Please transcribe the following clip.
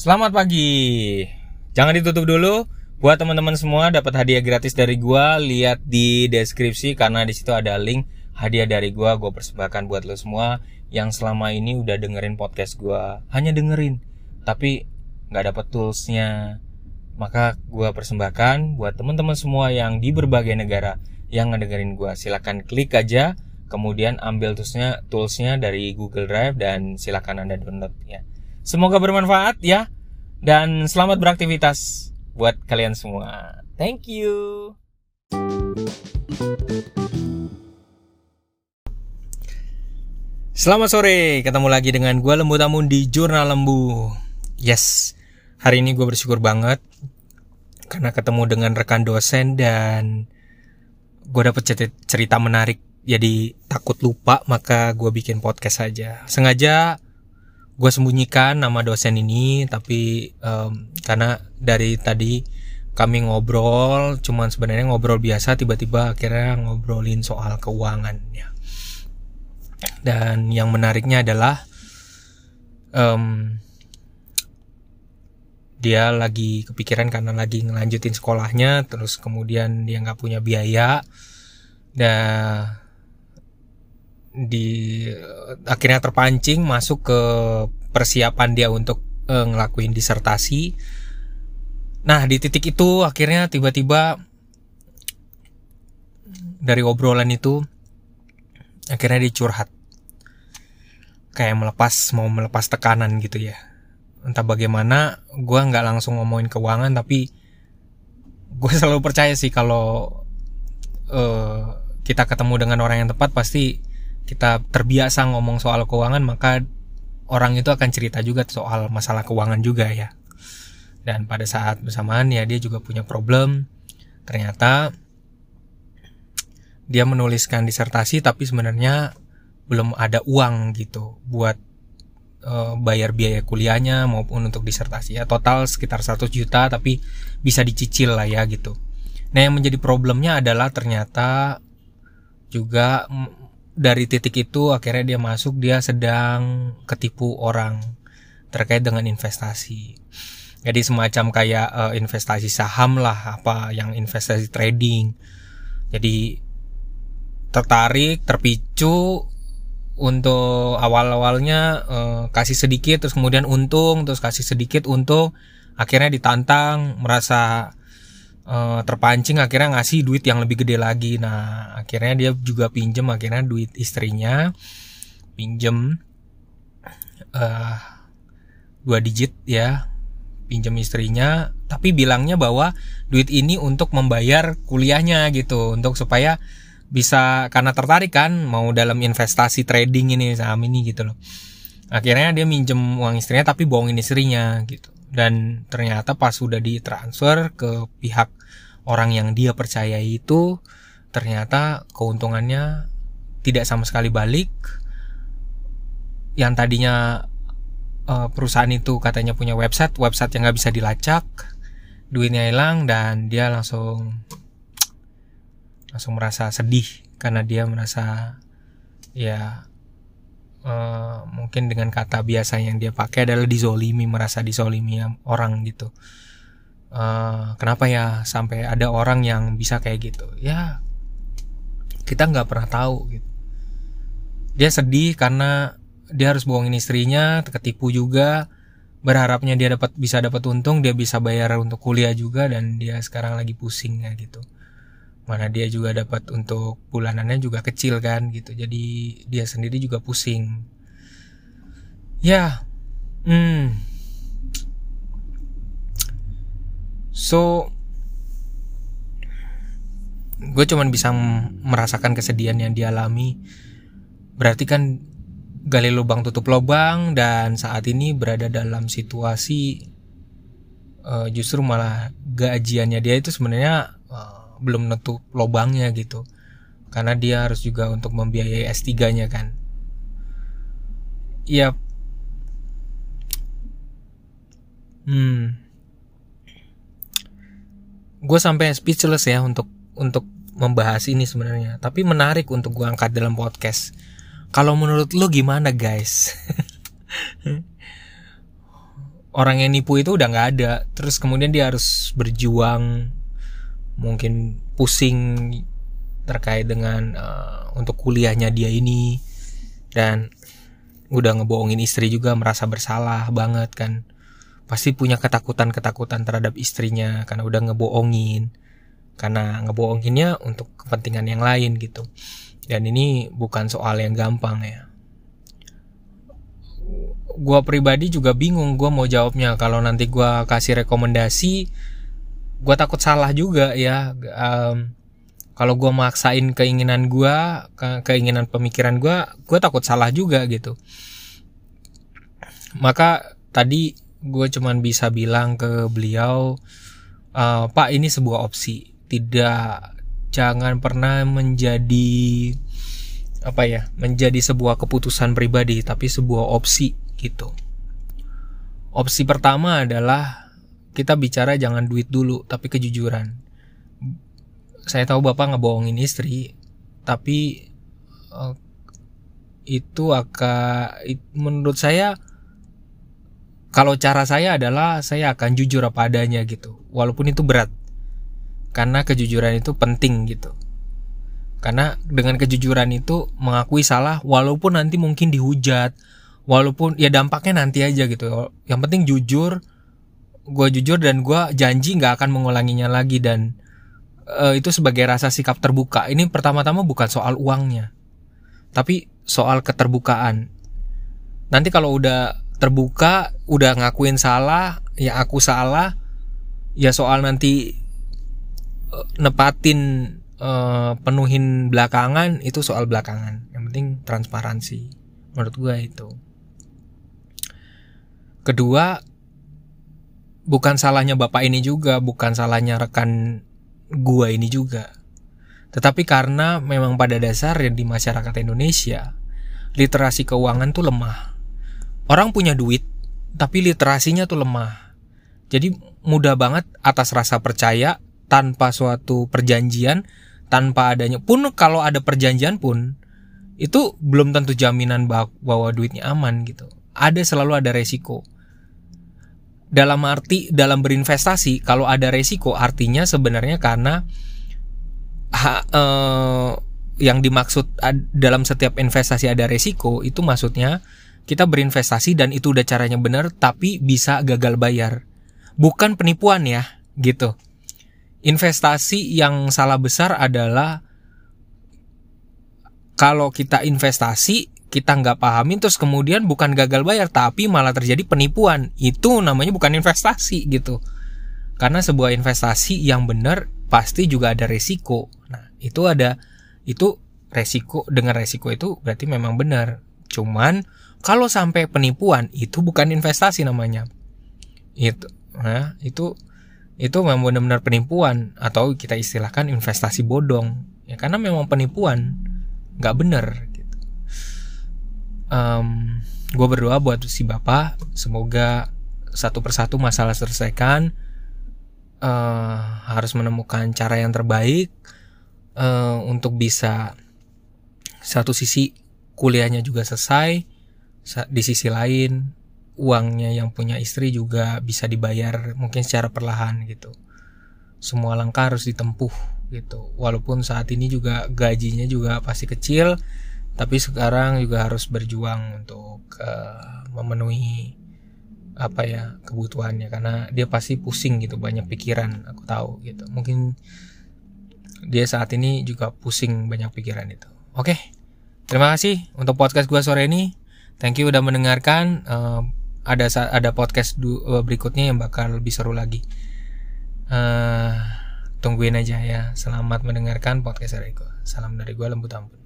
Selamat pagi. Jangan ditutup dulu. Buat teman-teman semua dapat hadiah gratis dari gua, lihat di deskripsi karena di situ ada link hadiah dari gua. Gua persembahkan buat lo semua yang selama ini udah dengerin podcast gua. Hanya dengerin, tapi nggak dapat toolsnya. Maka gua persembahkan buat teman-teman semua yang di berbagai negara yang ngedengerin gua. Silahkan klik aja, kemudian ambil toolsnya, toolsnya dari Google Drive dan silahkan anda download ya. Semoga bermanfaat ya. Dan selamat beraktivitas buat kalian semua. Thank you. Selamat sore, ketemu lagi dengan gue Lembu Tamun di Jurnal Lembu. Yes, hari ini gue bersyukur banget karena ketemu dengan rekan dosen dan gue dapet cerita menarik. Jadi takut lupa maka gue bikin podcast saja. Sengaja gue sembunyikan nama dosen ini tapi um, karena dari tadi kami ngobrol cuman sebenarnya ngobrol biasa tiba-tiba akhirnya ngobrolin soal keuangan ya dan yang menariknya adalah um, dia lagi kepikiran karena lagi ngelanjutin sekolahnya terus kemudian dia nggak punya biaya. Dan di akhirnya terpancing masuk ke persiapan dia untuk uh, ngelakuin disertasi. Nah, di titik itu akhirnya tiba-tiba dari obrolan itu akhirnya dia curhat. Kayak melepas mau melepas tekanan gitu ya. Entah bagaimana, gue nggak langsung ngomongin keuangan tapi gue selalu percaya sih kalau uh, kita ketemu dengan orang yang tepat pasti kita terbiasa ngomong soal keuangan maka orang itu akan cerita juga soal masalah keuangan juga ya. Dan pada saat bersamaan ya dia juga punya problem. Ternyata dia menuliskan disertasi tapi sebenarnya belum ada uang gitu buat uh, bayar biaya kuliahnya maupun untuk disertasi. Ya total sekitar 100 juta tapi bisa dicicil lah ya gitu. Nah yang menjadi problemnya adalah ternyata juga dari titik itu akhirnya dia masuk dia sedang ketipu orang terkait dengan investasi. Jadi semacam kayak uh, investasi saham lah apa yang investasi trading. Jadi tertarik terpicu untuk awal-awalnya uh, kasih sedikit terus kemudian untung terus kasih sedikit untung akhirnya ditantang merasa uh, terpancing akhirnya ngasih duit yang lebih gede lagi. Nah akhirnya dia juga pinjem akhirnya duit istrinya. Pinjem uh, dua digit ya pinjem istrinya. Tapi bilangnya bahwa duit ini untuk membayar kuliahnya gitu untuk supaya bisa karena tertarik kan mau dalam investasi trading ini saham ini gitu loh. Akhirnya dia minjem uang istrinya tapi bohongin istrinya gitu dan ternyata pas sudah ditransfer ke pihak orang yang dia percaya itu ternyata keuntungannya tidak sama sekali balik. Yang tadinya uh, perusahaan itu katanya punya website website yang nggak bisa dilacak duitnya hilang dan dia langsung langsung merasa sedih karena dia merasa ya uh, mungkin dengan kata biasa yang dia pakai adalah dizolimi merasa dizolimi orang gitu. Uh, kenapa ya sampai ada orang yang bisa kayak gitu? Ya kita nggak pernah tahu gitu. Dia sedih karena dia harus bohongin istrinya ketipu juga berharapnya dia dapat bisa dapat untung dia bisa bayar untuk kuliah juga dan dia sekarang lagi pusing ya gitu mana dia juga dapat untuk bulanannya juga kecil kan gitu. Jadi dia sendiri juga pusing. Ya hmm. So gue cuman bisa merasakan kesedihan yang dialami. Berarti kan gali lubang tutup lubang dan saat ini berada dalam situasi uh, justru malah gajiannya dia itu sebenarnya belum nutup lobangnya gitu. Karena dia harus juga untuk membiayai S3-nya kan. Ya hmm. Gue sampai speechless ya untuk untuk membahas ini sebenarnya. Tapi menarik untuk gue angkat dalam podcast. Kalau menurut lo gimana guys? Orang yang nipu itu udah nggak ada. Terus kemudian dia harus berjuang mungkin pusing terkait dengan uh, untuk kuliahnya dia ini. Dan udah ngebohongin istri juga merasa bersalah banget kan. Pasti punya ketakutan-ketakutan terhadap istrinya karena udah ngebohongin. Karena ngebohonginnya untuk kepentingan yang lain gitu. Dan ini bukan soal yang gampang ya. Gue pribadi juga bingung gue mau jawabnya. Kalau nanti gue kasih rekomendasi gue takut salah juga ya. Um, kalau gue maksain keinginan gue ke keinginan pemikiran gue gue takut salah juga gitu. Maka tadi gue cuman bisa bilang ke beliau uh, pak ini sebuah opsi. Tidak jangan pernah menjadi apa ya menjadi sebuah keputusan pribadi tapi sebuah opsi gitu. Opsi pertama adalah kita bicara jangan duit dulu tapi kejujuran. Saya tahu bapak ngebohongin istri tapi uh, itu akan menurut saya kalau cara saya adalah saya akan jujur apa adanya gitu walaupun itu berat. Karena kejujuran itu penting gitu. Karena dengan kejujuran itu mengakui salah walaupun nanti mungkin dihujat walaupun ya dampaknya nanti aja gitu. Yang penting jujur gue jujur dan gue janji nggak akan mengulanginya lagi dan uh, itu sebagai rasa sikap terbuka. Ini pertama-tama bukan soal uangnya tapi soal keterbukaan. Nanti kalau udah terbuka udah ngakuin salah ya aku salah ya soal nanti uh, nepatin uh, penuhin belakangan itu soal belakangan. Yang penting transparansi menurut gue itu. Kedua bukan salahnya bapak ini juga bukan salahnya rekan gua ini juga. Tetapi karena memang pada dasarnya di masyarakat Indonesia literasi keuangan tuh lemah. Orang punya duit tapi literasinya tuh lemah. Jadi mudah banget atas rasa percaya tanpa suatu perjanjian tanpa adanya pun kalau ada perjanjian pun itu belum tentu jaminan bahwa duitnya aman gitu. Ada selalu ada resiko dalam arti dalam berinvestasi kalau ada resiko artinya sebenarnya karena ha, eh, yang dimaksud dalam setiap investasi ada resiko itu maksudnya kita berinvestasi dan itu udah caranya benar tapi bisa gagal bayar. Bukan penipuan ya, gitu. Investasi yang salah besar adalah kalau kita investasi kita nggak pahamin terus kemudian bukan gagal bayar tapi malah terjadi penipuan. Itu namanya bukan investasi gitu. Karena sebuah investasi yang benar pasti juga ada resiko. Nah itu ada itu resiko dengan resiko itu berarti memang benar. Cuman kalau sampai penipuan itu bukan investasi namanya. Itu nah, itu itu memang benar-benar penipuan atau kita istilahkan investasi bodong. Ya karena memang penipuan nggak benar. Um, gue berdoa buat si bapak semoga satu persatu masalah selesaikan. Uh, harus menemukan cara yang terbaik uh, untuk bisa satu sisi kuliahnya juga selesai di sisi lain uangnya yang punya istri juga bisa dibayar mungkin secara perlahan gitu. Semua langkah harus ditempuh gitu. Walaupun saat ini juga gajinya juga pasti kecil tapi sekarang juga harus berjuang untuk uh, memenuhi apa ya kebutuhannya karena dia pasti pusing gitu banyak pikiran aku tahu gitu mungkin dia saat ini juga pusing banyak pikiran itu oke terima kasih untuk podcast gua sore ini Thank you udah mendengarkan. Uh, ada ada podcast du, uh, berikutnya yang bakal lebih seru lagi. Uh, tungguin aja ya. Selamat mendengarkan podcast dari gue. Salam dari gue lembut ampun.